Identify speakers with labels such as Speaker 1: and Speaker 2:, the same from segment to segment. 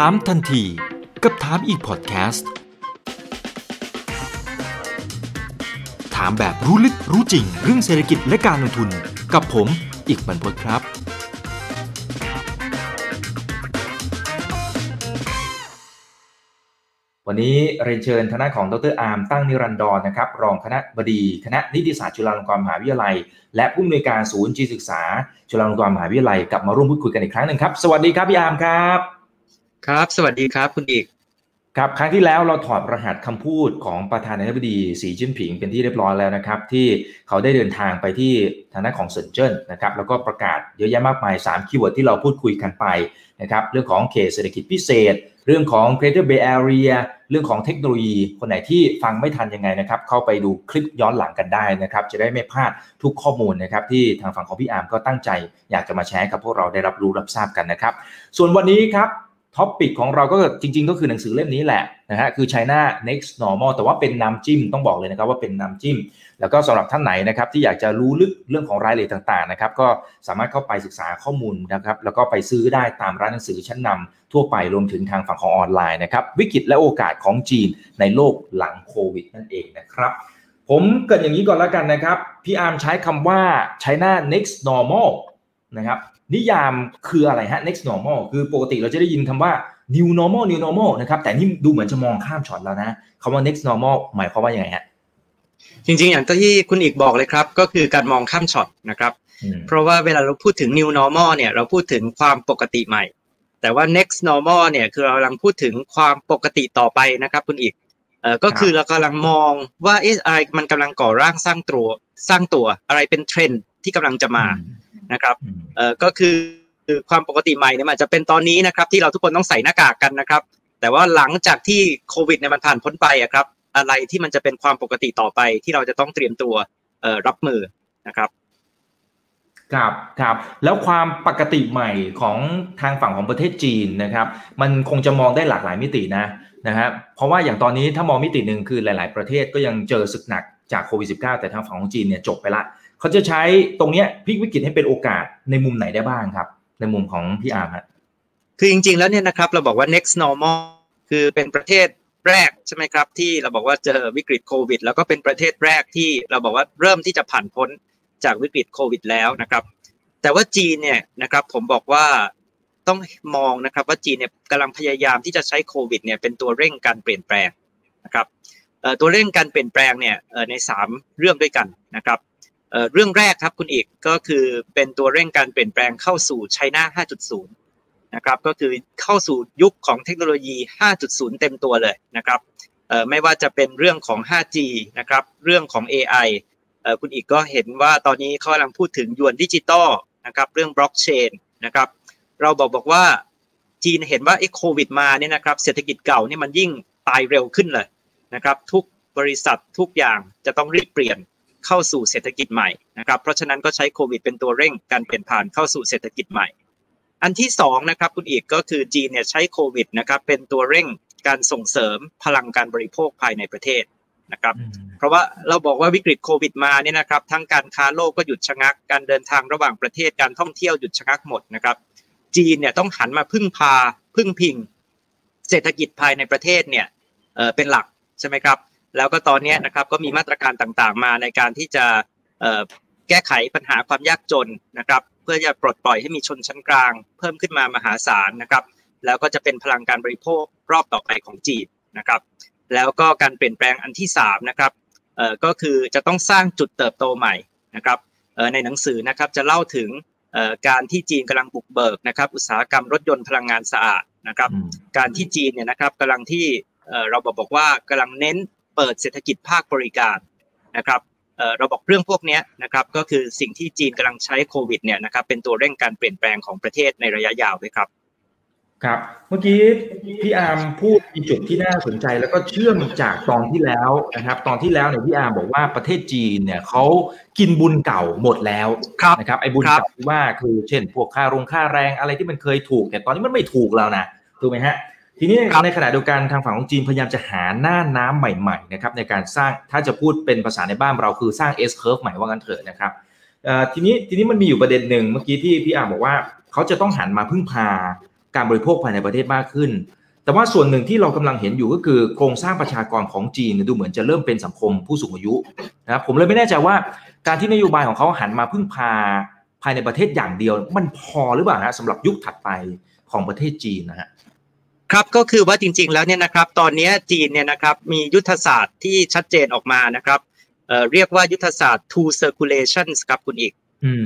Speaker 1: ถามทันที กับถามอีกพอดแคสต์ ถามแบบรู้ลึกรู้จริง เรื่องเศรษฐกิจและการลงทุนกับผมอีกบรรพตครับ
Speaker 2: วันนี้เรียนเชิญทนายของดรอาร์มตั้งนิรันดรนะครับ รองคณะบดีคณะนิติศาสตร์จุฬาลงกรณ์มหาวิทยาลัย และผู้อำนวยการศูนย์จีศึกษา จุฬาลงกรณ์มหาวิทยาลัยกลับมาร่วมพูดคุยกันอีกครั้งหนึ่งครับ สวัสดีครับพี่อาร์มครับ
Speaker 3: ครับ สวัสดีครับคุณอีก
Speaker 2: ครับครั้งที่แล้วเราถอดรหัสคำพูดของประธานาธิบดีสีจิ้นผิงเป็นที่เรียบร้อยแล้วนะครับ ที่เขาได้เดินทางไปที่ทางด้านของเซินเจิ้นนะครับ แล้วก็ประกาศเยอะแยะมากมาย3 keyword ที่เราพูดคุยกันไปนะครับ เรื่องของเขตเศรษฐกิจพิเศษ เรื่องของ Greater Bay Area เรื่องของเทคโนโลยี คนไหนที่ฟังไม่ทันยังไงนะครับ เข้าไปดูคลิปย้อนหลังกันได้นะครับ จะได้ไม่พลาดทุกข้อมูลนะครับ ที่ทางฝั่งของพี่อาร์มก็ตั้งใจ อยากจะมาแชร์กับพวกเราได้รับรู้รับทราบกันนะครับ ส่วนวันนี้ครับ topic ของเราก็จริง ๆ ก็คือหนังสือเล่มนี้แหละนะฮะคือ China Next Normal แต่ว่าเป็นน้ำจิ้มต้องบอกเลยนะครับว่าเป็นน้ำจิ้ม แล้วก็สำหรับท่านไหนนะครับที่อยากจะรู้ลึกเรื่องของรายละเอียดต่างๆนะครับก็สามารถเข้าไปศึกษาข้อมูลนะครับแล้วก็ไปซื้อได้ตามร้านหนังสือชั้นนำทั่วไปรวมถึงทางฝั่งของออนไลน์นะครับวิกฤตและโอกาสของจีนในโลกหลังโควิดนั่นเองนะครับผมเกิดอย่างนี้ก่อนแล้วกันนะครับพี่อาร์มใช้คำว่า China Next Normal นะครับ นิยามคืออะไรฮะ next normal คือปกติเราจะได้ยินคำว่า new normal new normal นะครับ แต่นี่ดูเหมือนจะมองข้ามช็อตแล้วนะคำว่า next normal หมายความว่ายังไงฮะ
Speaker 3: จริงๆ อย่างที่คุณอีกบอกเลยครับ ก็คือการมองข้ามช็อตนะครับ เพราะว่าเวลาเราพูดถึง new normal เนี่ย เราพูดถึงความปกติใหม่ แต่ว่า next normal เนี่ยคือเรากำลังพูดถึงความปกติต่อไปนะครับ คุณอีกเอ่อก็คือเรากำลังมองว่าเอ๊ะอะไรมันกำลังก่อร่างสร้างตัวสร้างตัวอะไรเป็นเทรนด์ที่กำลังจะมา นะครับเอ่อก็คือคือความปกติใหม่เนี่ยมันจะเป็นตอนนี้นะครับ ที่เราทุกคนต้องใส่หน้ากากกันนะครับ แต่ว่าหลังจากที่โควิดเนี่ยมันผ่านพ้นไปอะครับ อะไรที่มันจะเป็นความปกติต่อไปที่เราจะต้องเตรียมตัวเอ่อรับมือนะครับ
Speaker 2: ครับครับแล้วความปกติใหม่ของทางฝั่งของประเทศจีนนะครับ มันคงจะมองได้หลากหลายมิตินะนะฮะเพราะว่าอย่างตอนนี้ถ้ามองมิติหนึ่งคือหลาย ๆ ประเทศก็ยังเจอศึกหนักจากโควิด -19 แต่ทางฝั่งของจีนเนี่ยจบไปละ เขาจะใช้ตรงเนี้ยพลิกวิกฤตให้เป็นโอกาสในมุมไหนได้บ้างครับ ในมุมของพี่อาร์มฮะ
Speaker 3: คือจริงๆแล้วเนี่ยนะครับเราบอกว่า next normal คือเป็นประเทศแรกใช่ไหมครับ ที่เราบอกว่าเจอวิกฤตโควิด แล้วก็เป็นประเทศแรกที่เราบอกว่าเริ่มที่จะผ่านพ้นจากวิกฤตโควิดแล้วนะครับ แต่ว่าจีนเนี่ยนะครับผมบอกว่าต้องมองนะครับว่าจีนเนี่ยกำลังพยายามที่จะใช้โควิดเนี่ยเป็นตัวเร่งการเปลี่ยนแปลงนะครับตัวเร่งการเปลี่ยนแปลงเนี่ยในสามเรื่องด้วยกันนะครับ เรื่องแรกครับคุณเอกก็คือเป็นตัวเร่งการเปลี่ยนแปลงเข้าสู่ไชน่า 5.0 นะครับก็คือเข้าสู่ยุคของเทคโนโลยี 5.0 เต็มตัวเลยนะครับไม่ว่าจะเป็นเรื่องของ 5G นะครับเรื่องของ AI คุณอีกก็เห็นว่าตอนนี้เขากำลังพูดถึงยวนดิจิตอลนะครับเรื่องบล็อกเชนนะครับเราบอกบอกว่าจีนเห็นว่าไอ้โควิดมาเนี่ยนะครับเศรษฐกิจเก่านี่มันยิ่งตายเร็วขึ้นเลยนะครับทุกบริษัททุกอย่างจะต้องรีบเปลี่ยน เข้าสู่เศรษฐกิจใหม่นะครับ เพราะฉะนั้นก็ใช้โควิดเป็นตัวเร่งการเปลี่ยนผ่านเข้าสู่เศรษฐกิจใหม่ อันที่สองนะครับคุณอีกก็คือจีนเนี่ยใช้โควิดนะครับเป็นตัวเร่งการส่งเสริมพลังการบริโภคภายในประเทศนะครับเพราะว่าเราบอกว่าวิกฤตโควิดมาเนี่ยนะครับทั้งการค้าโลกก็หยุดชะงัก การเดินทางระหว่างประเทศการท่องเที่ยวหยุดชะงักหมดนะครับจีนเนี่ยต้องหันมาพึ่งพาพึ่งพิง เศรษฐกิจภายในประเทศเนี่ยเเป็นหลักใช่ไหมครับ แล้วก็ตอนนี้นะครับก็มีมาตรการต่างๆ มาในการที่จะแก้ไขปัญหาความยากจนนะครับ เพื่อจะปลดปล่อยให้มีชนชั้นกลาง เพิ่มขึ้นมามหาศาลนะครับ แล้วก็จะเป็นพลังการบริโภครอบต่อไปของจีนนะครับ แล้วก็การเปลี่ยนแปลงอันที่3นะครับก็คือจะต้องสร้างจุดเติบโตใหม่นะครับในหนังสือนะครับจะเล่าถึงการที่จีนกำลังบุกเบิกนะครับ อุตสาหกรรมรถยนต์พลังงานสะอาดนะครับ การที่จีนเนี่ยนะครับกำลังที่เราบอกบอกว่ากำลังเน้น เปิดเศรษฐกิจภาคบริการนะครับเราบอกเรื่องพวกนี้นะครับก็คือสิ่งที่จีนกำลังใช้โควิดเนี่ยนะครับเป็นตัวเร่งการเปลี่ยนแปลงของประเทศในระยะยาวด้วยครับ
Speaker 2: ครับ เมื่อกี้พี่อาร์มพูดมีจุดที่น่าสนใจ แล้วก็เชื่อมจากตอนที่แล้วนะครับ ตอนที่แล้วเนี่ยพี่อาร์มบอกว่าประเทศจีนเนี่ยเขากินบุญเก่าหมดแล้วนะครับไอ้บุญเก่าที่ว่าคือเช่น พวกค่าโรงค่าแรงอะไรที่มันเคยถูก แต่ตอนนี้มันไม่ถูกแล้วนะถูกไหมฮะ ทีนี้ในขณะเดียวกันทางฝั่งของจีนพยายามจะหาหน้าน้ำใหม่ๆนะครับในการสร้างถ้าจะพูดเป็นภาษาในบ้านเราคือสร้าง S curve ใหม่ว่ากันเถอะนะครับทีนี้ทีนี้มันมีอยู่ประเด็นหนึ่งเมื่อกี้ที่พี่อาบอกว่าเขาจะต้องหันมาพึ่งพาการบริโภคภายในประเทศมากขึ้น แต่ว่าส่วนหนึ่งที่เรากำลังเห็นอยู่ก็คือโครงสร้างประชากรของจีนดูเหมือนจะเริ่มเป็นสังคมผู้สูงอายุนะครับผมเลยไม่แน่ใจว่าการที่นโยบายของเขาหันมาพึ่งพาภายในประเทศอย่างเดียว มันพอหรือเปล่าฮะสำหรับยุคถัดไปของประเทศจีนนะฮะ
Speaker 3: ครับก็คือว่าจริง ๆ แล้วเนี่ยนะครับ ตอนนี้จีนเนี่ยนะครับมียุทธศาสตร์ที่ชัดเจนออกมานะครับเอ่อเรียกว่ายุทธศาสตร์ two circulations ครับคุณอีก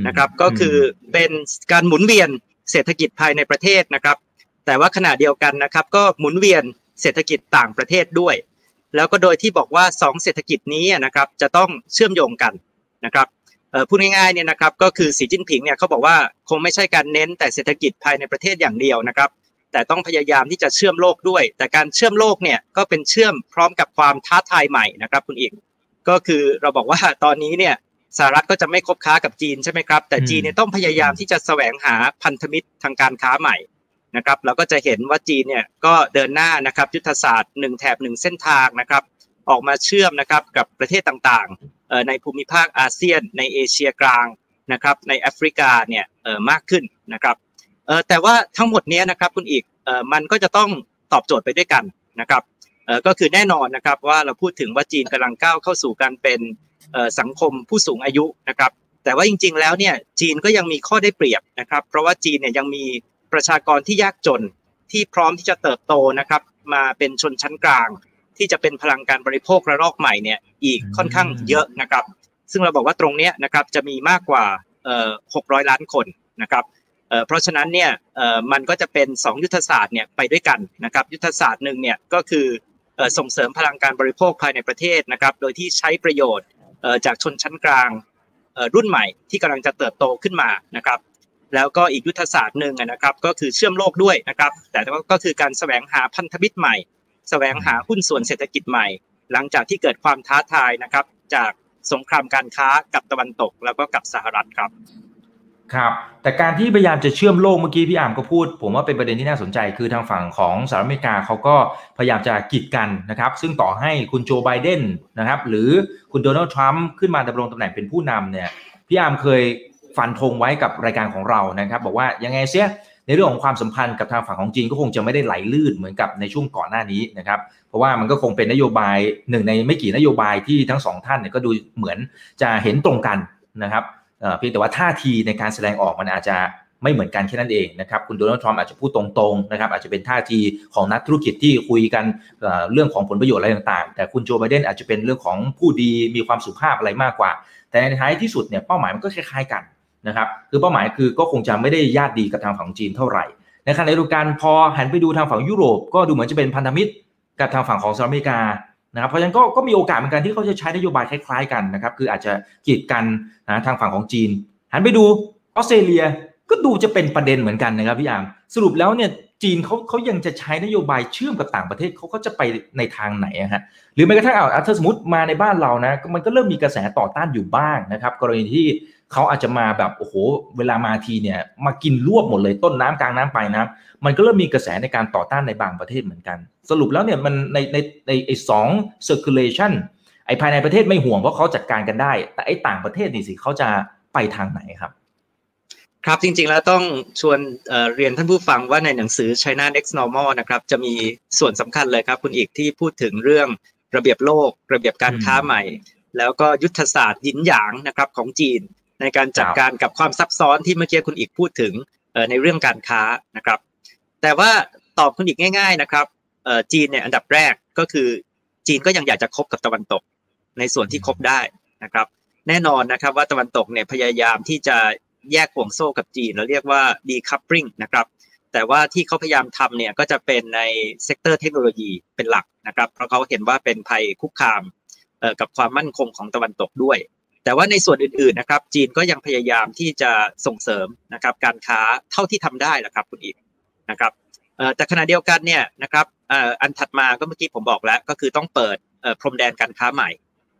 Speaker 3: นะครับก็คือเป็นการหมุนเวียนเศรษฐกิจภายในประเทศนะครับ แต่ว่าขณะเดียวกันนะครับ ก็หมุนเวียนเศรษฐกิจต่างประเทศด้วย แล้วก็โดยที่บอกว่า 2 เศรษฐกิจนี้นะครับจะต้องเชื่อมโยงกันนะครับพูดง่ายๆเนี่ยนะครับก็คือสีจิ้นผิงเนี่ยเขาบอกว่าคงไม่ใช่การเน้นแต่เศรษฐกิจภายในประเทศอย่างเดียวนะครับ แต่ต้องพยายามที่จะเชื่อมโลกด้วย แต่การเชื่อมโลกเนี่ยก็เป็นเชื่อมพร้อมกับความท้าทายใหม่นะครับคุณอีกก็คือเราบอกว่าตอนนี้เนี่ยสหรัฐก็จะไม่คบค้ากับจีนใช่ไหมครับ แต่จีนเนี่ยต้องพยายามที่จะแสวงหาพันธมิตรทางการค้าใหม่นะครับเราก็จะเห็นว่าจีนเนี่ยก็เดินหน้านะครับยุทธศาสตร์หนึ่งแถบหนึ่งเส้นทางนะครับออกมาเชื่อมนะครับกับประเทศต่างๆในภูมิภาคอาเซียน ในเอเชียกลางนะครับในแอฟริกาเนี่ยมากขึ้นนะครับ แต่ว่าทั้งหมดนี้นะครับคุณอีกมันก็จะต้องตอบโจทย์ไปด้วยกันนะครับก็คือแน่นอนนะครับว่าเราพูดถึงว่าจีนกำลังก้าวเข้าสู่การเป็นสังคมผู้สูงอายุนะครับ แต่ว่าจริง ๆ แล้วเนี่ยจีนก็ยังมีข้อได้เปรียบนะครับ เพราะว่าจีนเนี่ยยังมีประชากรที่ยากจนที่พร้อมที่จะเติบโตนะครับ มาเป็นชนชั้นกลาง ที่จะเป็นพลังการบริโภคระลอกใหม่เนี่ยอีกค่อนข้างเยอะนะครับ ซึ่งเราบอกว่าตรงนี้นะครับจะมีมากกว่า 600 ล้านคนนะครับ เพราะฉะนั้นเนี่ยมันก็จะเป็น 2 ยุทธศาสตร์เนี่ยไปด้วยกันนะครับยุทธศาสตร์หนึ่งเนี่ยก็คือส่งเสริมพลังการบริโภคภายในประเทศนะครับโดยที่ใช้ประโยชน์จากชนชั้นกลางรุ่นใหม่ที่กำลังจะเติบโตขึ้นมานะครับแล้วก็อีกยุทธศาสตร์หนึ่งนะครับก็คือเชื่อมโลกด้วยนะครับแต่ก็คือการแสวงหาพันธมิตรใหม่ แสวงหาหุ้นส่วนเศรษฐกิจใหม่ หลังจากที่เกิดความท้าทายนะครับจากสงครามการค้ากับตะวันตกแล้วก็กับสหรัฐครับ
Speaker 2: ครับแต่การที่พยายามจะเชื่อมโลกเมื่อกี้พี่อามก็พูด ผมว่าเป็นประเด็นที่น่าสนใจคือทางฝั่งของสหรัฐอเมริกาเขาก็พยายามจะกีดกันนะครับ ซึ่งต่อให้คุณโจไบเดนนะครับหรือคุณโดนัลด์ทรัมป์ขึ้นมาดำรงตำแหน่งเป็นผู้นำเนี่ยพี่อามเคยฟันธงไว้กับรายการของเรานะครับ บอกว่ายังไงเสียในเรื่องของความสัมพันธ์กับทางฝั่งของจีนก็คงจะไม่ได้ไหลลื่นเหมือนกับในช่วงก่อนหน้านี้นะครับเพราะว่ามันก็คงเป็นนโยบายหนึ่งในไม่กี่นโยบายที่ทั้งสองท่านเนี่ยก็ดูเหมือนจะเห็นตรงกันนะครับ เพียงแต่ว่าท่าทีในการแสดงออกมันอาจจะไม่เหมือนกันแค่นั้นเองนะครับคุณโดนัลด์ทรัมป์อาจจะพูดตรงๆนะครับอาจจะเป็นท่าทีของนักธุรกิจที่คุยกันเรื่องของผลประโยชน์อะไรต่างๆ แต่คุณโจไบเดนอาจจะเป็นเรื่องของผู้ดีมีความสุภาพอะไรมากกว่า แต่ในท้ายที่สุดเนี่ยเป้าหมายมันก็คล้ายๆกันนะครับคือเป้าหมายคือก็คงจะไม่ได้ญาติดีกับทางฝั่งจีนเท่าไหร่ ในขณะเดียวกันพอหันไปดูทางฝั่งยุโรป ก็ดูเหมือนจะเป็นพันธมิตรกับทางฝั่งของสหรัฐอเมริกา นะครับเพราะฉะนั้นก็ก็มีโอกาสเหมือนกันที่เขาจะใช้นโยบายคล้ายๆกันนะครับคืออาจจะกีดกันนะทางฝั่งของจีน หันไปดูออสเตรเลียก็ดูจะเป็นประเด็นเหมือนกันนะครับพี่อามสรุปแล้วเนี่ยจีนเขาเขายังจะใช้นโยบายเชื่อมกับต่างประเทศเขาเขาจะไปในทางไหนฮะหรือแม้กระทั่งเอาถ้าสมมติมาในบ้านเรานะมันก็เริ่มมีกระแสต่อต้านอยู่บ้างนะครับกรณีที่ เขาอาจจะมาแบบโอ้โหเวลามาทีเนี่ยมากินรวบหมดเลยต้นน้ำกลางน้ำปลายน้ำมันก็เริ่มมีกระแสในการต่อต้านในบางประเทศเหมือนกัน สรุปแล้วเนี่ยมันในในในไอ้สอง circulation ไอ้ภายในประเทศไม่ห่วงเพราะเขาจัดการกันได้ แต่ไอ้ต่างประเทศนี่สิเขาจะไปทางไหนครับ
Speaker 3: ครับจริงๆแล้วต้องชวนเเรียนท่านผู้ฟังว่าในหนังสือ China Next Normal นะครับจะมีส่วนสำคัญเลยครับ คุณอีกที่พูดถึงเรื่องระเบียบโลก ระเบียบการค้าใหม่ แล้วก็ยุทธศาสตร์ยินหยางนะครับของจีน ในการจัดการกับความซับซ้อนที่เมื่อกี้คุณอีกพูดถึงในเรื่องการค้านะครับ แต่ว่าตอบคุณอีกง่าย ๆนะครับจีนเนี่ยอันดับแรกก็คือจีนก็ยังอยากจะคบกับตะวันตก ในส่วนที่คบได้นะครับ แน่นอนนะครับว่าตะวันตกเนี่ยพยายามที่จะแยกห่วงโซ่กับจีนเราเรียกว่า decoupling นะครับแต่ว่าที่เขาพยายามทำเนี่ยก็จะเป็นใน sector เทคโนโลยีเป็นหลักนะครับ เพราะเขาเห็นว่าเป็นภัยคุกคามกับความมั่นคงของตะวันตกด้วย แต่ว่าในส่วนอื่นๆนะครับ จีนก็ยังพยายามที่จะส่งเสริมนะครับการค้าเท่าที่ทำได้แหละครับคุณอีกนะครับแต่ขณะเดียวกันเนี่ยนะครับอันถัดมาก็เมื่อกี้ผมบอกแล้ว ก็คือต้องเปิดพรมแดนการค้าใหม่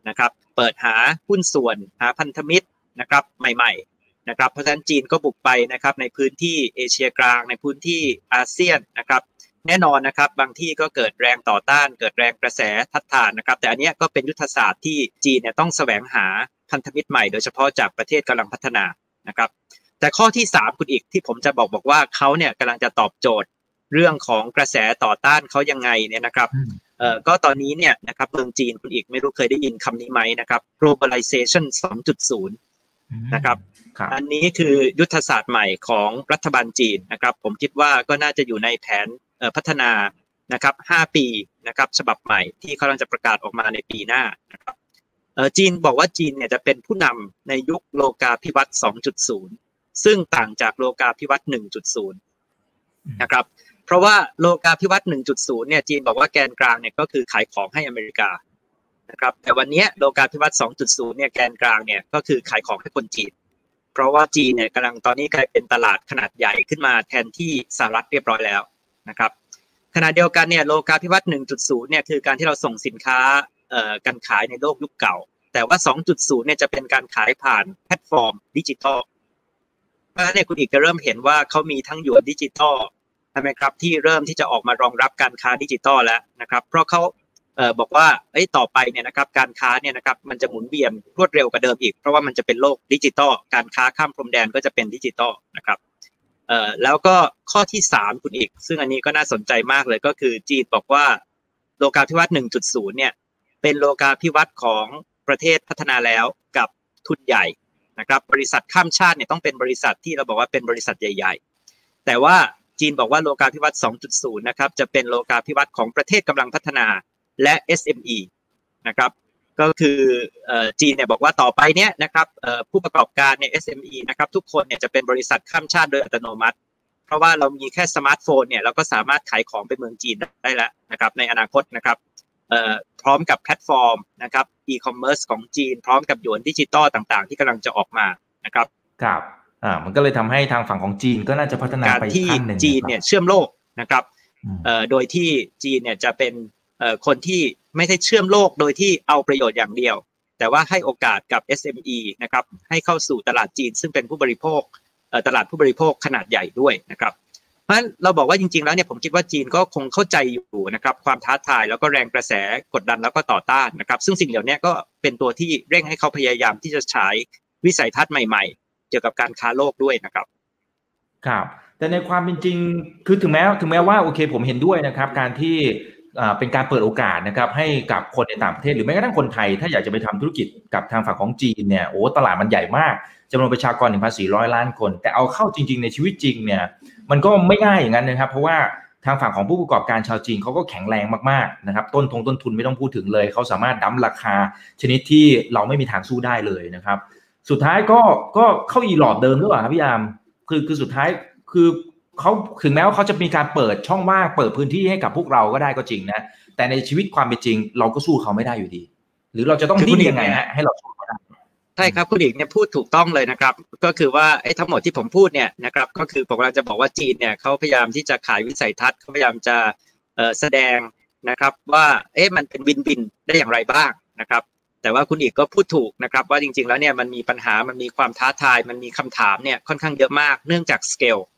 Speaker 3: นะครับ เปิดหาหุ้นส่วนหาพันธมิตรนะครับใหม่ๆนะครับเพราะฉะนั้นจีนก็บุกไปนะครับในพื้นที่เอเชียกลางในพื้นที่อาเซียนนะครับ แน่นอนนะครับ บางที่ก็เกิดแรงต่อต้าน เกิดแรงกระแสทัดทานนะครับ แต่อันนี้ก็เป็นยุทธศาสตร์ที่จีนเนี่ยต้องแสวงหาพันธมิตรใหม่โดยเฉพาะจากประเทศกำลังพัฒนานะครับ แต่ข้อที่ 3 คุณอีกที่ผมจะบอกบอกว่าเขาเนี่ยกำลังจะตอบโจทย์เรื่องของกระแสต่อต้านเขายังไงเนี่ยนะครับเอ่อก็ตอนนี้เนี่ยนะครับเมืองจีนคุณอีกไม่รู้เคยได้ยินคำนี้ไหมนะครับ globalization 2.0นะครับอันนี้คือยุทธศาสตร์ใหม่ของรัฐบาลจีนนะครับ ผมคิดว่าก็น่าจะอยู่ในแผน พัฒนานะครับ5ปีนะครับฉบับใหม่ที่เขากำลังจะประกาศออกมาในปีหน้านะครับจีนบอกว่าจีนเนี่ยจะเป็นผู้นำในยุคโลกาภิวัตน์2.0 ซึ่งต่างจากโลกาภิวัตน์1.0 นะครับเพราะว่าโลกาภิวัตน์1.0 เนี่ยจีนบอกว่าแกนกลางเนี่ยก็คือขายของให้อเมริกานะครับแต่วันนี้โลกาภิวัตน์2.0 เนี่ยแกนกลางเนี่ยก็คือขายของให้คนจีน เพราะว่าจีนเนี่ยกำลังตอนนี้กลายเป็นตลาดขนาดใหญ่ขึ้นมาแทนที่สหรัฐเรียบร้อยแล้ว นะครับขณะเดียวกันเนี่ยโลกาภิวัตน์1.0เนี่ยคือการที่เราส่งสินค้าการขายในโลกยุคเก่า แต่ว่า 2.0เนี่ยจะเป็นการขายผ่านแพลตฟอร์มดิจิทัลเพราะฉะนั้นเนี่ยคุณอีกจะเริ่มเห็นว่าเขามีทั้งหยวนดิจิทัลใช่ไหมครับที่เริ่มที่จะออกมารองรับการค้าดิจิทัลแล้วนะครับ เพราะเขาเออบอกว่าไอ้ต่อไปเนี่ยนะครับการค้าเนี่ยนะครับมันจะหมุนเวียนรวดเร็วกว่าเดิมอีก เพราะว่ามันจะเป็นโลกดิจิตอลการค้าข้ามพรมแดนก็จะเป็นดิจิตอลนะครับ เอ่อแล้วก็ข้อที่สามคุณอีก ซึ่งอันนี้ก็น่าสนใจมากเลยก็คือจีนบอกว่าโลกาภิวัตน์1.0เนี่ย เป็นโลกาภิวัตน์ของประเทศพัฒนาแล้วกับทุนใหญ่นะครับบริษัทข้ามชาติเนี่ยต้องเป็นบริษัทที่เราบอกว่าเป็นบริษัทใหญ่ ๆ แต่ว่าจีนบอกว่าโลกาภิวัตน์2.0 นะครับ จะเป็นโลกาภิวัตน์ของประเทศกำลังพัฒนาและ SME นะครับ ก็คือจีนเนี่ยบอกว่าต่อไปเนี้ยนะครับผู้ประกอบการใน SME นะครับทุกคนเนี่ยจะเป็นบริษัทข้ามชาติโดยอัตโนมัติ เพราะว่าเรามีแค่สมาร์ทโฟนเนี่ยเราก็สามารถขายของไปเมืองจีนได้แล้วนะครับในอนาคตนะครับพร้อมกับแพลตฟอร์มนะครับอีคอมเมิร์ซของจีน พร้อมกับหยวนดิจิตอลต่างๆ ที่กำลังจะออกมานะครับ
Speaker 2: ครับอ่ามันก็เลยทำให้ทางฝั่งของจีนก็น่าจะพัฒนาไป
Speaker 3: ที่จีนเนี่ยเชื่อมโลกนะครับโดยที่จีนเนี่ยจะเป็น คนที่ไม่ได้เชื่อมโลกโดยที่เอาประโยชน์อย่างเดียว แต่ว่าให้โอกาสกับ SME นะครับให้เข้าสู่ตลาดจีน ซึ่งเป็นผู้บริโภคตลาดผู้บริโภคขนาดใหญ่ด้วยนะครับเพราะฉะนั้นเราบอกว่าจริงๆแล้วเนี่ยผมคิดว่าจีนก็คงเข้าใจอยู่นะครับความท้าทายแล้วก็แรงกระแสกดดันแล้วก็ต่อต้านนะครับซึ่งสิ่งเหล่านี้ก็เป็นตัวที่เร่งให้เขาพยายามที่จะใช้วิสัยทัศน์ใหม่ๆ เกี่ยวกับการค้าโลกด้วยนะครับ
Speaker 2: ครับแต่ในความเป็นจริงคือถึงแม้ถึงแม้ว่าโอเคผมเห็นด้วยนะครับ การที่ เป็นการเปิดโอกาสนะครับให้กับคนในต่างประเทศหรือแม้กระทั่งคนไทย ถ้าอยากจะไปทำธุรกิจกับทางฝั่งของจีนเนี่ยโอ้ตลาดมันใหญ่มากจำนวนประชากร 1,400 ล้านคน แต่เอาเข้าจริง ๆ ในชีวิตจริงเนี่ยมันก็ไม่ง่ายอย่างนั้นนะครับ เพราะว่าทางฝั่งของผู้ประกอบการชาวจีนเขาก็แข็งแรงมากๆนะครับต้นทงต้นทุนไม่ต้องพูดถึงเลย เขาสามารถดั้มราคา ชนิดที่เราไม่มีทางสู้ได้เลยนะครับ สุดท้ายก็ก็เข้าอีหลอดเดิมหรือเปล่าครับพี่ยามคือคือสุดท้ายคือ เขาถึงแม้ว่าเขาจะมีการเปิดช่องว่างเปิดพื้นที่ให้กับพวกเราก็ได้ก็จริงนะแต่ในชีวิตความเป็นจริง เราก็สู้เขาไม่ได้อยู่ดี หรือเราจะต้องดิ้นยังไงฮะให้เราสู้เขาได้
Speaker 3: ใช่ครับคุณอีกเนี่ยพูดถูกต้องเลยนะครับ ก็คือว่าไอ้ทั้งหมดที่ผมพูดเนี่ยนะครับก็คือผมกำลังจะบอกว่าจีนเนี่ยเขาพยายามที่จะขายวิสัยทัศน์เขาพยายามจะแสดงนะครับว่าเอ๊ะมันเป็นวินวินได้อย่างไรบ้างนะครับแต่ว่าคุณอีกก็พูดถูกนะครับว่าจริงๆแล้วเนี่ยมันมีปัญหามันมีความท้าทาย มันมีคำถามเนี่ยค่อนข้างเยอะมากเนื่องจากสเกลใ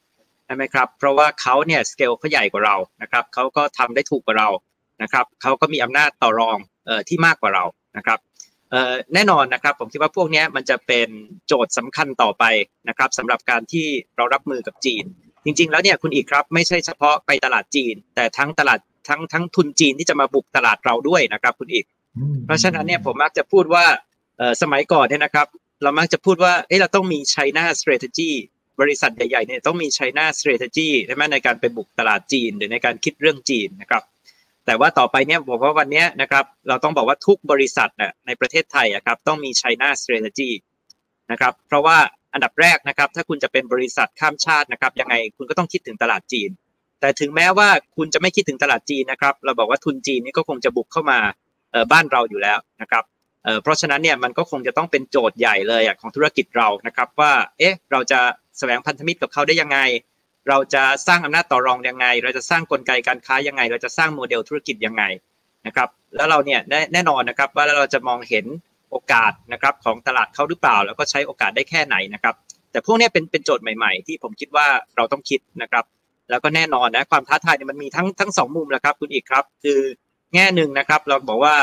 Speaker 3: ช่ไหมครับ เพราะว่าเขาเนี่ยสเกลเขาใหญ่กว่าเรานะครับเขาก็ทำได้ถูกกว่าเรานะครับเขาก็มีอำนาจต่อรองเอ่อที่มากกว่าเรานะครับเอ่อแน่นอนนะครับผมคิดว่าพวกนี้มันจะเป็นโจทย์สำคัญต่อไปนะครับสำหรับการที่เรารับมือกับจีน จริง ๆ แล้วเนี่ยคุณอีกครับไม่ใช่เฉพาะไปตลาดจีน แต่ทั้งตลาดทั้งทั้งทุนจีนที่จะมาบุกตลาดเราด้วยนะครับคุณอีก เพราะฉะนั้นเนี่ยผมมักจะพูดว่าเออสมัยก่อนเนี่ยนะครับ เรามักจะพูดว่าเอ้เราต้องมี China strategy บริษัทใหญ่ๆเนี่ยต้องมี China strategy ใช่ไหมในการไปบุกตลาดจีน หรือในการคิดเรื่องจีนนะครับ แต่ว่าต่อไปเนี่ยผมว่าวันนี้นะครับ เราต้องบอกว่าทุกบริษัทน่ในประเทศไทยครับต้องมี China strategy นะครับ เพราะว่าอันดับแรกนะครับ ถ้าคุณจะเป็นบริษัทข้ามชาตินะครับยังไงคุณก็ต้องคิดถึงตลาดจีน แต่ถึงแม้ว่าคุณจะไม่คิดถึงตลาดจีนนะครับ เราบอกว่าทุนจีนนี่ก็คงจะบุกเข้ามาบ้านเราอยู่แล้วนะครับ เพราะฉะนั้นเนี่ยมันก็คงจะต้องเป็นโจทย์ใหญ่เลยของธุรกิจเรานะครับว่าเอ๊ะเราจะแสวงพันธมิตรกับเขาได้ยังไง เราจะสร้างอำนาจต่อรองยังไง เราจะสร้างกลไกการค้ายังไง เราจะสร้างโมเดลธุรกิจยังไงนะครับแล้วเราเนี่ยแน่นอนนะครับว่าเราจะมองเห็นโอกาสนะครับของตลาดเขาหรือเปล่า แล้วก็ใช้โอกาสได้แค่ไหนนะครับแต่พวกนี้เป็นเป็นโจทย์ใหม่ ๆ ที่ผมคิดว่าเราต้องคิดนะครับแล้วก็แน่นอนนะความท้าทายเนี่ยมันมีทั้งทั้งสองมุมแหละครับคุณอีกครับ คือแง่หนึ่งนะครับเราบอกว่า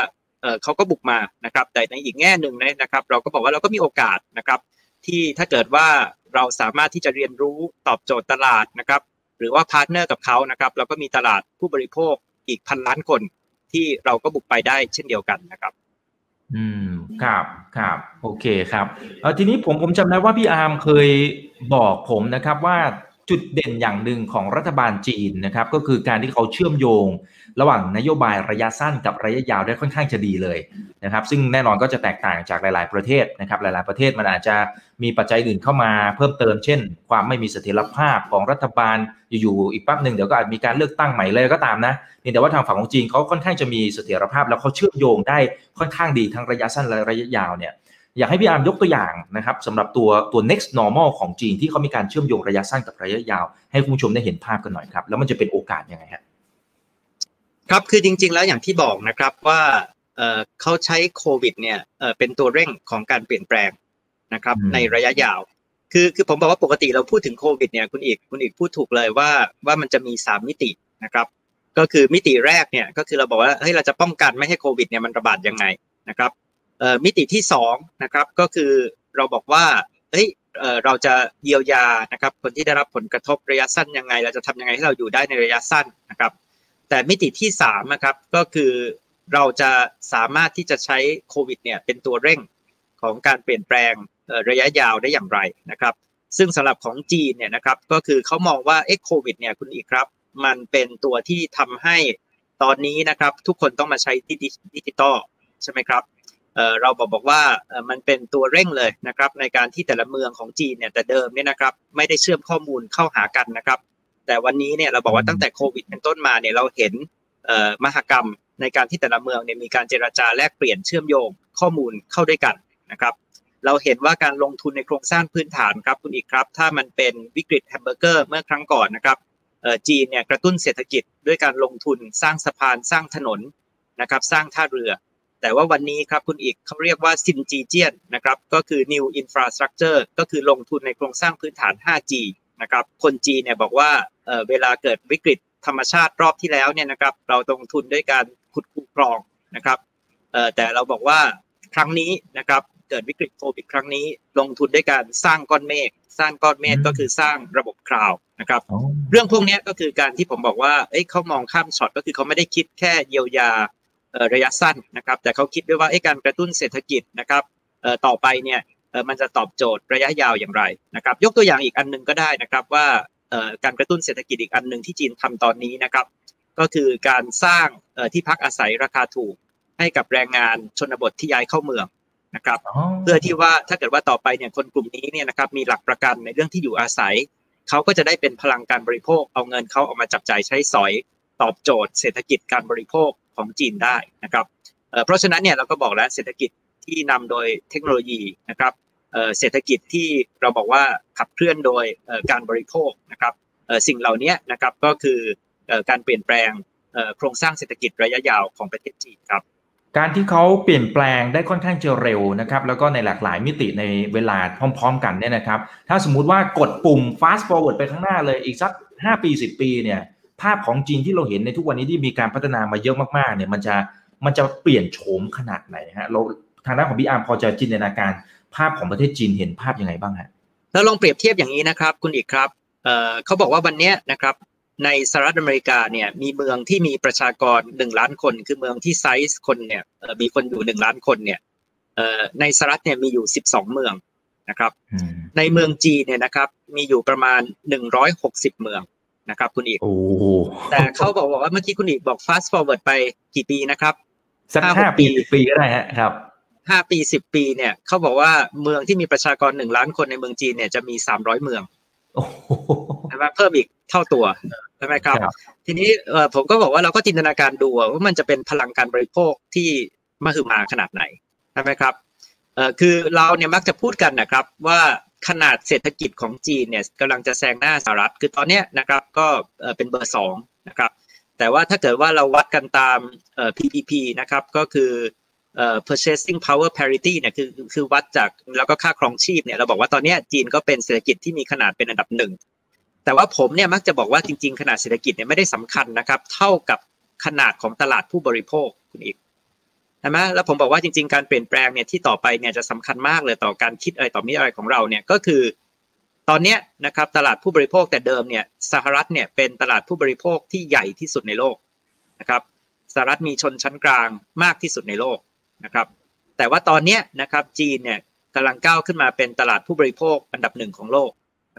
Speaker 3: เขาก็บุกมานะครับ แต่ในอีกแง่หนึ่งนะครับ เราก็บอกว่าเราก็มีโอกาสนะครับ ที่ถ้าเกิดว่าเราสามารถที่จะเรียนรู้ตอบโจทย์ตลาดนะครับ หรือว่า partner กับเขานะครับแล้วก็มีตลาดผู้บริโภคอีกพันล้านคนที่เราก็บุกไปได้เช่นเดียวกันนะครับ
Speaker 2: อืมครับครับโอเคครับเออทีนี้ผมผมจำได้ว่าพี่อาร์มเคยบอกผมนะครับว่า จุดเด่นอย่างหนึ่งของรัฐบาลจีนนะครับก็คือการที่เขาเชื่อมโยง ระหว่างนโยบายระยะสั้นกับระยะยาวได้ค่อนข้างจะดีเลยนะครับซึ่งแน่นอนก็จะแตกต่างจากหลาย ๆประเทศนะครับหลาย ๆประเทศมันอาจจะมีปัจจัยอื่นเข้ามาเพิ่มเติม เช่น ความไม่มีเสถียรภาพของรัฐบาลอยู่ๆอีกแป๊บหนึ่งเดี๋ยวก็อาจมีการเลือกตั้งใหม่เลยก็ตามนะเพียงแต่ว่าทางฝั่งของจีนเขาค่อนข้างจะมีเสถียรภาพ แล้วเขาเชื่อมโยงได้ค่อนข้างดีทั้งระยะสั้นและระยะยาวเนี่ย อยากให้พี่อาร์มยกตัวอย่างนะครับสำหรับตัวตัว next normal ของจีนที่เขามีการเชื่อมโยงระยะสั้นกับระยะยาว ให้คุณผู้ชมได้เห็นภาพกันหน่อยครับ แล้วมันจะเป็นโอกาสยังไงฮะ
Speaker 3: ครับคือจริง ๆ แล้วอย่างที่บอกนะครับว่าเขาใช้โควิดเนี่ยเป็นตัวเร่งของการเปลี่ยนแปลงนะครับในระยะยาว คือคือผมบอกว่าปกติเราพูดถึงโควิดเนี่ยคุณอีกคุณอีกพูดถูกเลยว่าว่ามันจะมีสามมิตินะครับ ก็คือมิติแรกเนี่ยก็คือเราบอกว่าเฮ้ยเราจะป้องกันไม่ให้โควิดเนี่ยมันระบาดยังไงนะครับ มิติที่2นะครับก็คือเราบอกว่าเฮ้ยเราจะเยียวยานะครับคนที่ได้รับผลกระทบระยะสั้นยังไง เราจะทำยังไงให้เราอยู่ได้ในระยะสั้นนะครับ แต่มิติที่3นะครับก็คือเราจะสามารถที่จะใช้โควิดเนี่ยเป็นตัวเร่งของการเปลี่ยนแปลงระยะยาวได้อย่างไรนะครับ ซึ่งสำหรับของจีนเนี่ยนะครับก็คือเขามองว่าไอ้โควิดเนี่ยคุณอิกครับ มันเป็นตัวที่ทำให้ตอนนี้นะครับทุกคนต้องมาใช้ดิจิตอลใช่ไหมครับ เราบอกบอกว่ามันเป็นตัวเร่งเลยนะครับในการที่แต่ละเมืองของจีนเนี่ยแต่เดิมเนี่ยนะครับไม่ได้เชื่อมข้อมูลเข้าหากันนะครับ แต่วันนี้เนี่ยเราบอกว่าตั้งแต่โควิดเป็นต้นมาเนี่ยเราเห็นมหกรรมในการที่แต่ละเมืองเนี่ยมีการเจราจาแลกเปลี่ยนเชื่อมโยงข้อมูลเข้าด้วยกันนะครับ เราเห็นว่าการลงทุนในโครงสร้างพื้นฐานครับคุณอิกครับ ถ้ามันเป็นวิกฤตแฮมเบอร์เกอร์เมื่อครั้งก่อนนะครับจีนเนี่ยกระตุ้นเศรษฐกิจด้วยการลงทุนสร้างสะพานสร้างถนนนะครับ สร้างท่าเรือ แต่ว่าวันนี้ครับคุณอีกเขาเรียกว่าซินจีเจียนนะครับก็คือ new infrastructure ก็คือลงทุนในโครงสร้างพื้นฐาน 5G นะครับคนจีนเนี่ยบอกว่าเเวลาเกิดวิกฤตธรรมชาติรอบที่แล้วเนี่ยนะครับเราลงทุนด้วยการขุดคูคลองนะครับแต่เราบอกว่าครั้งนี้นะครับเกิดวิกฤตโควิดครั้งนี้ ลงทุนด้วยการสร้างก้อนเมฆสร้างก้อนเมฆก็คือสร้างระบบคลาวนะครับ เรื่องพวกนี้ก็คือการที่ผมบอกว่าเอ้เขามองข้ามช็อตก็คือเขาไม่ได้คิดแค่เยียวยา ระยะสั้นนะครับ แต่เขาคิดด้วยว่าการกระตุ้นเศรษฐกิจนะครับต่อไปเนี่ยมันจะตอบโจทย์ระยะยาวอย่างไรนะครับ ยกตัวอย่างอีกอันนึงก็ได้นะครับว่าการกระตุ้นเศรษฐกิจอีกอันหนึ่งที่จีนทำตอนนี้นะครับ ก็คือการสร้างที่พักอาศัยราคาถูกให้กับแรงงานชนบทที่ย้ายเข้าเมืองนะครับ เพื่อที่ว่าถ้าเกิดว่าต่อไปเนี่ยคนกลุ่มนี้เนี่ยนะครับมีหลักประกันในเรื่องที่อยู่อาศัยเขาก็จะได้เป็นพลังการบริโภค เอาเงินเขาออกมาจับจ่ายใช้สอย ตอบโจทย์เศรษฐกิจการบริโภค ของจีนได้นะครับเพราะฉะนั้นเนี่ยเราก็บอกแล้วเศรษฐกิจที่นำโดยเทคโนโลยีนะครับเศรษฐกิจที่เราบอกว่าขับเคลื่อนโดยการบริโภคนะครับสิ่งเหล่านี้นะครับก็คือการเปลี่ยนแปลงโครงสร้างเศรษฐกิจระยะยาวของประเทศจีนครับ
Speaker 2: การที่เขาเปลี่ยนแปลงได้ค่อนข้างจะเร็วนะครับแล้วก็ในหลากหลายมิติในเวลาพร้อม ๆ กันเนี่ยนะครับ ถ้าสมมุติว่ากดปุ่ม fast forward ไปข้างหน้าเลยอีกสัก 5 ปี 10 ปีเนี่ย ภาพของจีนที่เราเห็นในทุกวันนี้ที่มีการพัฒนามาเยอะมากๆเนี่ยมันจะมันจะเปลี่ยนโฉมขนาดไหนฮะเราทางด้านของพี่อาร์มพอจะจินตนาการภาพของประเทศจีนเห็นภาพยังไงบ้างฮะ
Speaker 3: เราลองเปรียบเทียบอย่างนี้นะครับ คุณอีกครับเเขาบอกว่าวันนี้นะครับในสหรัฐอเมริกาเนี่ยมีเมืองที่มีประชากรหนึ่งล้านคน คือเมืองที่ไซส์คนเนี่ยมีคนอยู่หนึ่งล้านคนเนี่ยในสหรัฐเนี่ยมีอยู่สิบสองเมืองนะครับ ในเมืองจีนเนี่ยนะครับมีอยู่ประมาณหนึ่งร้อยหกสิบเมือง นะครับคุณอีกแต่เขาบอกว่าเมื่อกี้คุณอีกบอก fast forward ไปกี่ปีนะครับ
Speaker 2: สักห้าปีปีก็ได้ฮะครับ
Speaker 3: ห้าปีสิบปีเนี่ยเขาบอกว่าเมืองที่มีประชากรหนึ่งล้านคนในเมืองจีนเนี่ยจะมีสามร้อยเมืองใช่ไหมเพิ่มอีกเท่าตัวใช่ไหมครับ ทีนี้ผมก็บอกว่าเราก็จินตนาการดูว่ามันจะเป็นพลังการบริโภคที่มหึมาขนาดไหนใช่ไหมครับคือเราเนี่ยมักจะพูดกันนะครับว่า ขนาดเศรษฐกิจของจีนเนี่ยกำลังจะแซงหน้าสหรัฐ คือตอนนี้นะครับก็เป็นเบอร์สองนะครับ แต่ว่าถ้าเกิดว่าเราวัดกันตาม PPP นะครับก็คือ purchasing power parity เนี่ยคือคือวัดจากแล้วก็ค่าครองชีพเนี่ยเราบอกว่าตอนนี้จีนก็เป็นเศรษฐกิจที่มีขนาดเป็นอันดับหนึ่งแต่ว่าผมเนี่ยมักจะบอกว่าจริง ๆ ขนาดเศรษฐกิจเนี่ยไม่ได้สำคัญนะครับ เท่ากับขนาดของตลาดผู้บริโภคคุณอีก ใช่ไหมแล้วผมบอกว่าจริง ๆ การเปลี่ยนแปลงเนี่ยที่ต่อไปเนี่ยจะสำคัญมากเลยต่อการคิดอะไรต่อมิอะไรของเราเนี่ยก็คือ ตอนนี้นะครับตลาดผู้บริโภคแต่เดิมเนี่ยสหรัฐเนี่ยเป็นตลาดผู้บริโภคที่ใหญ่ที่สุดในโลกนะครับสหรัฐมีชนชั้นกลางมากที่สุดในโลกนะครับ แต่ว่าตอนนี้นะครับจีนเนี่ยกำลังก้าวขึ้นมาเป็นตลาดผู้บริโภคอันดับหนึ่งของโลก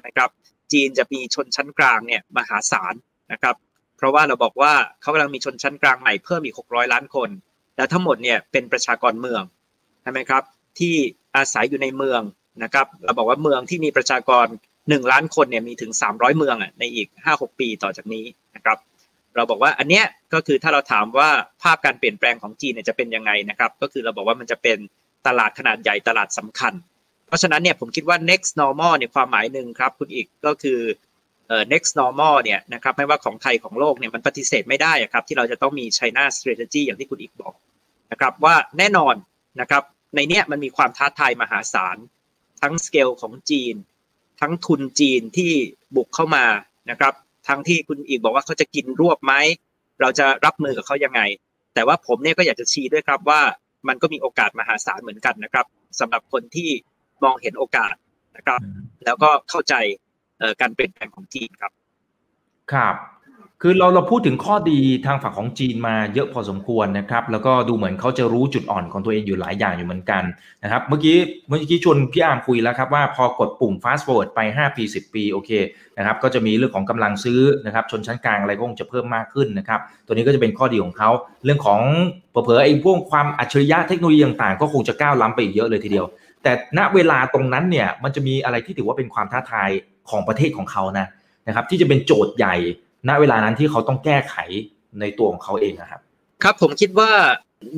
Speaker 3: นะครับจีนจะมีชนชั้นกลางเนี่ยมหาศาลนะครับ เพราะว่าเราบอกว่าเขากำลังมีชนชั้นกลางใหม่เพิ่มอีก 600 ล้านคน แล้วทั้งหมดเนี่ยเป็นประชากรเมืองใช่ไหมครับที่อาศัยอยู่ในเมืองนะครับเราบอกว่าเมืองที่มีประชากร 1 ล้านคนเนี่ยมีถึง 300 เมืองอะในอีก 5-6 ปีต่อจากนี้นะครับเราบอกว่าอันเนี้ยก็คือถ้าเราถามว่าภาพการเปลี่ยนแปลงของจีนเนี่ยจะเป็นยังไงนะครับก็คือเราบอกว่ามันจะเป็นตลาดขนาดใหญ่ตลาดสำคัญ เพราะฉะนั้นเนี่ยผมคิดว่า next normal เนี่ยความหมายหนึ่งครับคุณอีกก็คือเอ่อ next normal เนี่ยนะครับไม่ว่าของไทยของโลกเนี่ยมันปฏิเสธไม่ได้ครับที่เราจะต้องมี China strategy อย่างที่คุณอีกบอก นะครับว่าแน่นอนนะครับในเนี้ยมันมีความท้าทายมหาศาล ทั้งสเกลของจีน ทั้งทุนจีนที่บุกเข้ามานะครับ ทั้งที่คุณอีกบอกว่าเขาจะกินรวบไหมเราจะรับมือกับเขายังไง แต่ว่าผมเนี่ยก็อยากจะชี้ด้วยครับว่ามันก็มีโอกาสมหาศาลเหมือนกันนะครับสำหรับคนที่มองเห็นโอกาสนะครับ แล้วก็เข้าใจการเปลี่ยนแปลงของจีนครับ
Speaker 2: ครับ คือเราเราพูดถึงข้อดีทางฝั่งของจีนมาเยอะพอสมควรนะครับ แล้วก็ดูเหมือนเขาจะรู้จุดอ่อนของตัวเองอยู่หลายอย่างอยู่เหมือนกันนะครับ เมื่อกี้เมื่อกี้ชวนพี่อามคุยแล้วครับว่าพอกดปุ่ม fast forward ไป 5 ปี 10 ปีโอเคนะครับก็จะมีเรื่องของกำลังซื้อนะครับชนชั้นกลางอะไรก็คงจะเพิ่มมากขึ้นนะครับ ตัวนี้ก็จะเป็นข้อดีของเขาเรื่องของเผลอๆไอ้พวกความอัจฉริยะเทคโนโลยีต่างๆ ก็คงจะก้าวล้ำไปอีกเยอะเลยทีเดียว แต่ณเวลาตรงนั้นเนี่ยมันจะมีอะไรที่ถือว่าเป็นความท้าทายของประเทศของเขานะนะครับที่จะเป็นโจทย์ใหญ่ ณเวลานั้นที่เขาต้องแก้ไขในตัวของเขาเองนะครับ
Speaker 3: ครับผมคิดว่า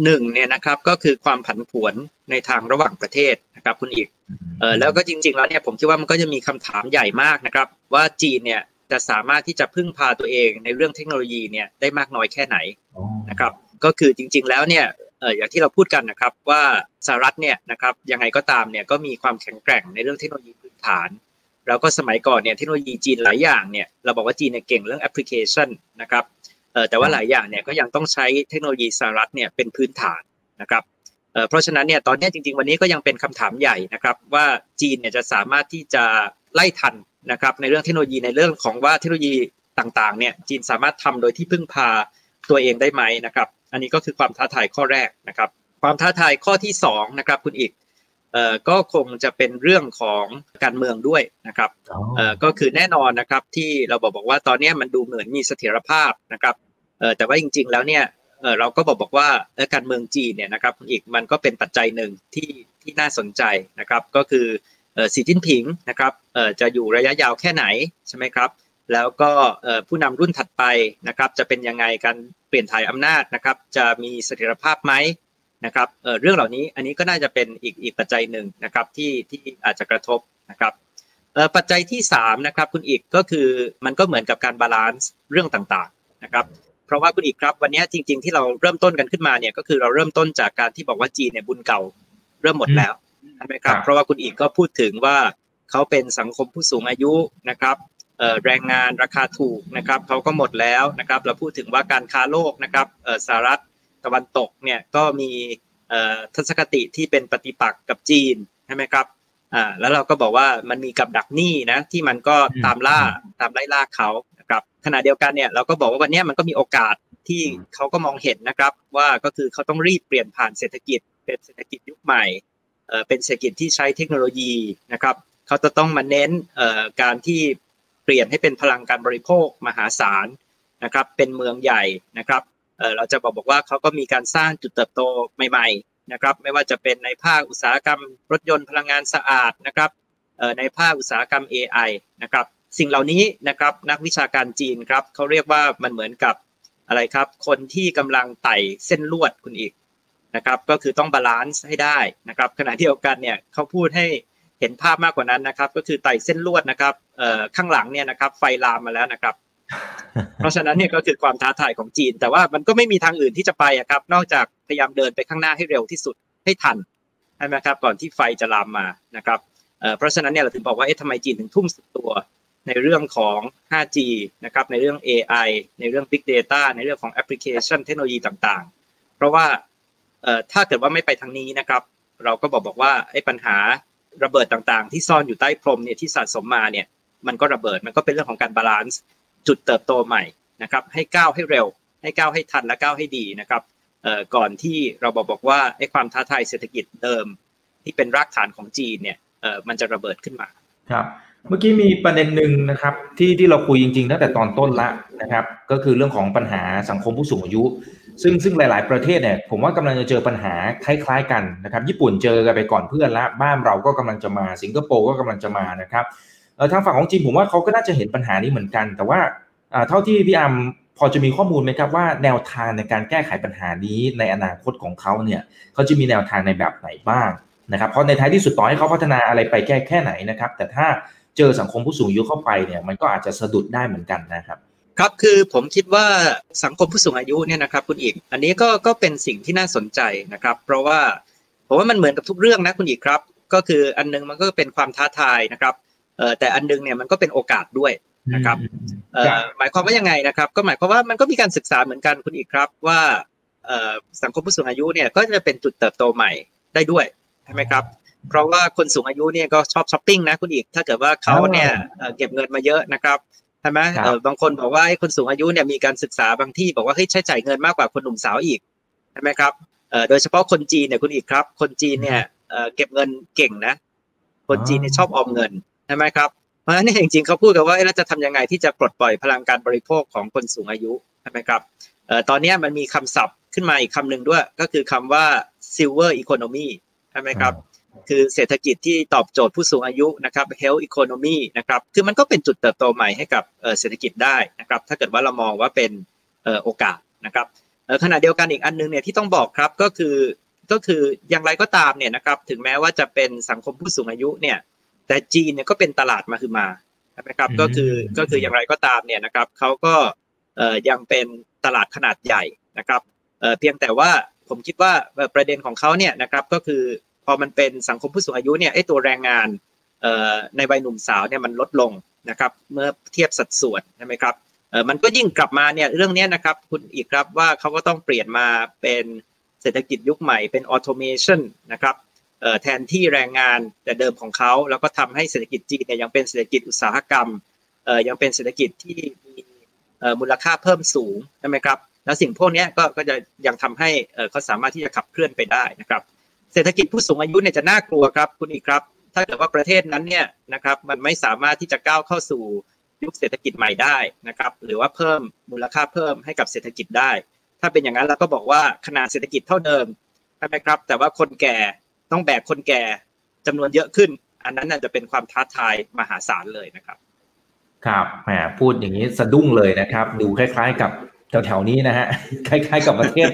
Speaker 3: หนึ่งเนี่ยนะครับก็คือความผันผวนในทางระหว่างประเทศนะครับคุณอีกเออแล้วก็จริง ๆ แล้วเนี่ยผมคิดว่ามันก็จะมีคำถามใหญ่มากนะครับ ว่าจีนเนี่ยจะสามารถที่จะพึ่งพาตัวเองในเรื่องเทคโนโลยีเนี่ยได้มากน้อยแค่ไหนนะครับก็คือจริง ๆ แล้วเนี่ยเอออย่างที่เราพูดกันนะครับว่าสหรัฐเนี่ยนะครับยังไงก็ตามเนี่ยก็มีความแข็งแกร่งในเรื่องเทคโนโลยีพื้นฐาน แล้วก็สมัยก่อนเนี่ยเทคโนโลยีจีนหลายอย่างเนี่ยเราบอกว่าจีนเนี่ยเก่งเรื่องแอปพลิเคชันนะครับเอ่อแต่ว่าหลายอย่างเนี่ยก็ยังต้องใช้เทคโนโลยีสหรัฐเนี่ยเป็นพื้นฐานนะครับเอ่อเพราะฉะนั้นเนี่ยตอนนี้จริง ๆ วันนี้ก็ยังเป็นคำถามใหญ่นะครับว่าจีนเนี่ยจะสามารถที่จะไล่ทันนะครับในเรื่องเทคโนโลยีในเรื่องของว่าเทคโนโลยีต่างๆเนี่ยจีนสามารถทำโดยที่พึ่งพาตัวเองได้ไหมนะครับ อันนี้ก็คือความท้าทายข้อแรกนะครับ ความท้าทายข้อที่2นะครับคุณอีกเอ่อ ก็คงจะเป็นเรื่องของการเมืองด้วยนะครับเอ่อก็คือแน่นอนนะครับที่เราบอกบอกว่าตอนนี้มันดูเหมือนมีเสถียรภาพนะครับเอ่อแต่ว่าจริง ๆ แล้วเนี่ยเออเราก็บอกบอกว่าการเมืองจีนเนี่ยนะครับอีกมันก็เป็นปัจจัยหนึ่งที่ที่น่าสนใจนะครับก็คือเออสีจิ้นผิงนะครับเออจะอยู่ระยะยาวแค่ไหนใช่ไหมครับแล้วก็ผู้นำรุ่นถัดไปนะครับจะเป็นยังไงการเปลี่ยนถ่ายอำนาจนะครับจะมีเสถียรภาพไหม นะครับเเรื่องเหล่านี้อันนี้ก็น่าจะเป็นอีกอีกปัจจัยหนึ่งนะครับที่ที่อาจจะกระทบนะครับปัจจัยที่3นะครับคุณอีกก็คือมันก็เหมือนกับการบาลานซ์เรื่องต่างๆนะครับเพราะว่าคุณอีกครับวันนี้จริง ๆ ที่เราเริ่มต้นกันขึ้นมาเนี่ยก็คือเราเริ่มต้นจากการที่บอกว่าจีนเนี่ยบุญเก่าเริ่มหมดแล้วใช่ไหมครับเพราะว่าคุณอีกก็พูดถึงว่าเขาเป็นสังคมผู้สูงอายุนะครับแรงงานราคาถูกนะครับเขาก็หมดแล้วนะครับเราพูดถึงว่าการค้าโลกนะครับสหรัฐ ตะวันตกเนี่ยก็มีทัศนคติที่เป็นปฏิปักษ์กับจีนใช่ไหมครับอ่าแล้วเราก็บอกว่ามันมีกับดักหนี้นะที่มันก็ตามล่าตามไล่ล่าเขานะครับขณะเดียวกันเนี่ยเราก็บอกว่าวันนี้มันก็มีโอกาสที่เขาก็มองเห็นนะครับว่าก็คือเขาต้องรีบเปลี่ยนผ่านเศรษฐกิจ เป็นเศรษฐกิจยุคใหม่เอ่อเป็นเศรษฐกิจที่ใช้เทคโนโลยีนะครับเขาจะต้องมาเน้นเอ่อการที่เปลี่ยนให้เป็นพลังการบริโภคมหาศาลนะครับเป็นเมืองใหญ่นะครับ เราจะบอกบอกว่าเขาก็มีการสร้างจุดเติบโตใหม่ๆนะครับไม่ว่าจะเป็นในภาคอุตสาหกรรมรถยนต์พลังงานสะอาดนะครับในภาคอุตสาหกรรม AI นะครับสิ่งเหล่านี้นะครับนักวิชาการจีนครับเขาเรียกว่ามันเหมือนกับอะไรครับ คนที่กำลังไต่เส้นลวดคุณอิกนะครับก็คือต้อง balance ให้ได้นะครับขณะเดียวกันเนี่ยเขาพูดให้เห็นภาพมากกว่านั้นนะครับ ก็คือไต่เส้นลวดนะครับข้างหลังเนี่ยนะครับไฟลามมาแล้วนะครับ เพราะฉะนั้นเนี่ยก็คือความท้าทายของจีน แต่ว่ามันก็ไม่มีทางอื่นที่จะไปครับ นอกจากพยายามเดินไปข้างหน้าให้เร็วที่สุดให้ทันใช่ไหมครับก่อนที่ไฟจะลามมานะครับเพราะฉะนั้นเนี่ยเราถึงบอกว่าเอ๊ะทำไมจีนถึงทุ่มสุดตัวในเรื่องของ 5G นะครับในเรื่อง AI ในเรื่อง Big Data ในเรื่องของแอปพลิเคชันเทคโนโลยีต่างๆ เพราะว่าถ้าเกิดว่าไม่ไปทางนี้นะครับ เราก็บอกบอกว่าไอ้ปัญหาระเบิดต่างๆ ที่ซ่อนอยู่ใต้พรมเนี่ยที่สะสมมาเนี่ยมันก็ระเบิดมันก็เป็นเรื่องของการ balance จุดเติบโตใหม่นะครับให้ก้าวให้เร็ว ให้ก้าวให้ทันและก้าวให้ดีนะครับก่อนที่เราบอกบอกว่าไอ้ความท้าทายเศรษฐกิจเดิม ที่เป็นรากฐานของจีนเนี่ยมันจะระเบิดขึ้นมา
Speaker 2: ครับเมื่อกี้มีประเด็นหนึ่งนะครับที่ที่เราคุยจริงๆตั้งแต่ตอนต้นละนะครับ ก็คือเรื่องของปัญหาสังคมผู้สูงอายุ ซึ่งซึ่งหลายๆประเทศเนี่ยผมว่ากำลังจะเจอปัญหาคล้ายๆกันนะครับ ญี่ปุ่นเจอกันไปก่อนเพื่อนละบ้านเราก็กำลังจะมาสิงคโปร์ก็กำลังจะมานะครับ ทางฝั่งของจีนผมว่าเขาก็น่าจะเห็นปัญหานี้เหมือนกัน แต่ว่าเท่าที่พี่อัมพอจะมีข้อมูลไหมครับว่าแนวทางในการแก้ไขปัญหานี้ในอนาคตของเขาเนี่ยเขาจะมีแนวทางในแบบไหนบ้างนะครับเพราะในท้ายที่สุดต่อให้เขาพัฒนาอะไรไปแก้แค่ไหนนะครับ แต่ถ้าเจอสังคมผู้สูงอายุเข้าไปเนี่ยมันก็อาจจะสะดุดได้เหมือนกันนะครับ
Speaker 3: ครับคือผมคิดว่าสังคมผู้สูงอายุเนี่ยนะครับคุณอีก อันนี้ก็ก็เป็นสิ่งที่น่าสนใจนะครับ เพราะว่าผมว่ามันเหมือนกับทุกเรื่องนะคุณอีกครับ ก็คืออันนึงมันก็เป็นความท้าทายนะครับ แต่อันนึงเนี่ยมันก็เป็นโอกาสด้วยนะครับเอ่อหมายความว่ายังไงนะครับ ก็หมายความว่ามันก็มีการศึกษาเหมือนกันคุณอีกครับว่าเอ่อสังคมผู้สูงอายุเนี่ยก็จะเป็นจุดเติบโตใหม่ได้ด้วยใช่ไหมครับ เพราะว่าคนสูงอายุเนี่ยก็ชอบช้อปปิ้งนะคุณอีก ถ้าเกิดว่าเขาเนี่ยเก็บเงินมาเยอะนะครับใช่ไหมบางคนบอกว่าคนสูงอายุเนี่ยมีการศึกษาบางที่บอกว่าให้ใช้จ่ายเงินมากกว่าคนหนุ่มสาวอีกใช่ไหมครับโดยเฉพาะคนจีนเนี่ยคุณอีกครับ คนจีนเนี่ยเก็บเงินเก่งนะ คนจีนเนี่ยชอบออมเงินใช่ไหมครับเพราะฉะนั้นจริงๆเขาพูดกันว่าเราจะทำยังไงที่จะปลดปล่อยพลังการบริโภคของคนสูงอายุใช่ไหมครับตอนนี้มันมีคำศัพท์ขึ้นมาอีกคำหนึ่งด้วย ก็คือคำว่า silver economy ใช่ไหมครับคือเศรษฐกิจที่ตอบโจทย์ผู้สูงอายุนะครับ health economy นะครับคือมันก็เป็นจุดเติบโตใหม่ให้กับเศรษฐกิจได้นะครับถ้าเกิดว่าเรามองว่าเป็นโอกาสนะครับขณะเดียวกันอีกอันนึงเนี่ยที่ต้องบอกครับก็คือก็คืออย่างไรก็ตามเนี่ยนะครับถึงแม้ว่าจะเป็นสังคมผู้สูงอายุเนี่ย แต่จีนเนี่ยก็เป็นตลาดมาคือมานะครับก็คือก็คืออย่างไรก็ตามเนี่ยนะครับเขาก็ยังเป็นตลาดขนาดใหญ่นะครับเพียงแต่ว่าผมคิดว่าประเด็นของเขาเนี่ยนะครับก็คือพอมันเป็นสังคมผู้สูงอายุเนี่ยไอ้ตัวแรงงานในวัยหนุ่มสาวเนี่ยมันลดลงนะครับเมื่อเทียบสัดส่วนใช่ไหมครับมันก็ยิ่งกลับมาเนี่ยเรื่องนี้นะครับคุณอีกครับว่าเขาก็ต้องเปลี่ยนมาเป็นเศรษฐกิจยุคใหม่เป็นออโตเมชันนะครับ แทนที่แรงงานแต่เดิมของเขา แล้วก็ทำให้เศรษฐกิจจีนเนี่ยยังเป็นเศรษฐกิจอุตสาหกรรมยังเป็นเศรษฐกิจที่มีมูลค่าเพิ่มสูงใช่ไหมครับแล้วสิ่งพวกนี้ก็ก็จะยังทำให้เขาสามารถที่จะขับเคลื่อนไปได้นะครับเศรษฐกิจผู้สูงอายุเนี่ยจะน่ากลัวครับคุณอีกครับ ถ้าเกิดว่าประเทศนั้นเนี่ยนะครับมันไม่สามารถที่จะก้าวเข้าสู่ยุคเศรษฐกิจใหม่ได้นะครับหรือว่าเพิ่มมูลค่าเพิ่มให้กับเศรษฐกิจได้ ถ้าเป็นอย่างนั้นเราก็บอกว่าขนาดเศรษฐกิจเท่าเดิมใช่ไหมครับแต่ว่าคนแก่ ต้องแบกคนแก่จำนวนเยอะขึ้น อันนั้นน่าจะเป็นความท้าทายมหาศาลเลยนะครับ
Speaker 2: ครับแหมพูดอย่างนี้สะดุ้งเลยนะครับ ดูคล้าย ๆ กับแถวๆนี้นะฮะคล้าย ๆ กับประเทศ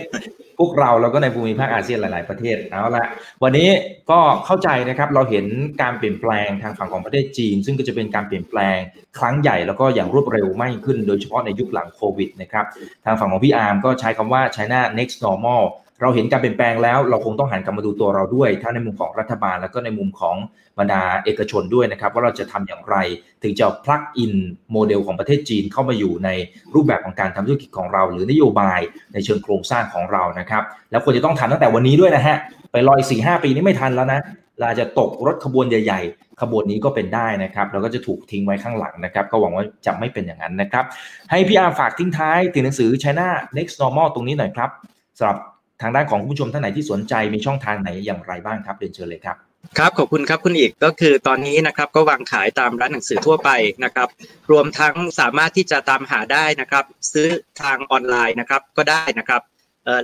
Speaker 2: พวกเราแล้วก็ในภูมิภาคอาเซียนหลาย ๆประเทศเอาละวันนี้ก็เข้าใจนะครับเราเห็นการเปลี่ยนแปลงทางฝั่งของประเทศจีน ซึ่งก็จะเป็นการเปลี่ยนแปลงครั้งใหญ่แล้วก็อย่างรวดเร็วมากขึ้น โดยเฉพาะในยุคหลังโควิดนะครับทางฝั่งของพี่อาร์มก็ใช้คำว่า China next normal เราเห็นการเปลี่ยนแปลงแล้วเราคงต้องหันกลับมาดูตัวเราด้วย ทั้งในมุมของรัฐบาลแล้วก็ในมุมของบรรดาเอกชนด้วยนะครับ ว่าเราจะทำอย่างไร ถึงจะ plug in โมเดลของประเทศจีนเข้ามาอยู่ในรูปแบบของการทำธุรกิจของเรา หรือนโยบายในเชิงโครงสร้างของเรานะครับ แล้วควรจะต้องทำตั้งแต่วันนี้ด้วยนะฮะไปลอยสี่ห้าปีนี้ไม่ทันแล้วนะเราจะตกรถขบวนใหญ่ๆ ขบวนนี้ก็เป็นได้นะครับแล้วก็จะถูกทิ้งไว้ข้างหลังนะครับ ก็หวังว่าจะไม่เป็นอย่างนั้นนะครับ ให้พี่อาร์ฝากทิ้งท้ายถึงหนังสือ China Next Normal ตรงนี้หน่อยครับสำหรับ ทางด้านของผู้ชมท่านไหนที่สนใจมีช่องทางไหนอย่างไรบ้างครับเรียนเชิญเลยครับ
Speaker 3: ครับขอบคุณครับคุณอีกก็คือตอนนี้นะครับก็วางขายตามร้านหนังสือทั่วไปนะครับ รวมทั้งสามารถที่จะตามหาได้นะครับ ซื้อทางออนไลน์นะครับก็ได้นะครับ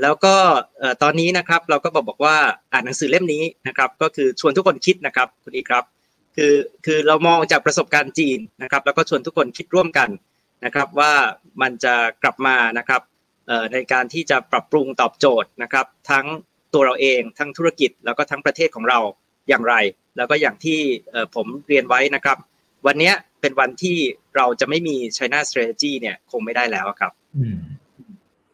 Speaker 3: แล้วก็ตอนนี้นะครับเราก็บอกบอกว่าอ่านหนังสือเล่มนี้นะครับ ก็คือชวนทุกคนคิดนะครับคุณอีกครับคือคือเรามองจากประสบการณ์จีนนะครับ แล้วก็ชวนทุกคนคิดร่วมกันนะครับ ว่ามันจะกลับมานะครับ ในการที่จะปรับปรุงตอบโจทย์นะครับ ทั้งตัวเราเองทั้งธุรกิจแล้วก็ทั้งประเทศของเราอย่างไร แล้วก็อย่างที่ผมเรียนไว้นะครับ วันนี้เป็นวันที่เราจะไม่มี China Strategy เนี่ยคงไม่ได้แล้วครับ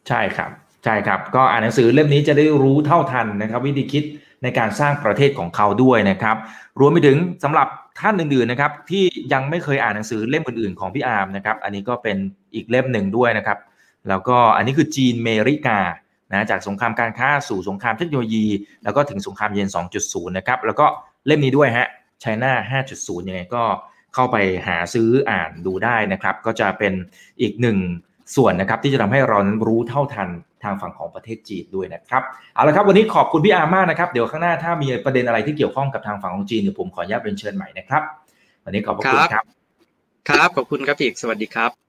Speaker 2: ใช่ครับใช่ครับ ก็อ่านหนังสือเล่มนี้จะได้รู้เท่าทันนะครับ วิธีคิดในการสร้างประเทศของเขาด้วยนะครับ รวมไปถึงสำหรับท่านอื่นๆนะครับ ที่ยังไม่เคยอ่านหนังสือเล่มอื่นๆของพี่อาร์มนะครับ อันนี้ก็เป็นอีกเล่มหนึ่งด้วยนะครับ แล้วก็อันนี้คือจีนเมริกานะจากสงครามการค้าสู่สงครามเทคโนโลยี แล้วก็ถึงสงครามเย็น 2.0 นะครับ แล้วก็เล่มนี้ด้วยฮะ China 5.0 ยังไงก็เข้าไปหาซื้ออ่านดูได้นะครับ ก็จะเป็นอีกหนึ่งส่วนนะครับที่จะทำให้เรานั้นรู้เท่าทันทางฝั่งของประเทศจีนด้วยนะครับเอาละครับวันนี้ขอบคุณพี่อาร์มากนะครับเดี๋ยวข้างหน้าถ้ามีประเด็นอะไรที่เกี่ยวข้องกับทางฝั่งของจีนเดี๋ยวผมขออนุญาตเป็นเชิญใหม่นะครับ วันนี้ขอบพระคุณครับ
Speaker 3: ครับขอบคุณครับพี่สวัสดีครับ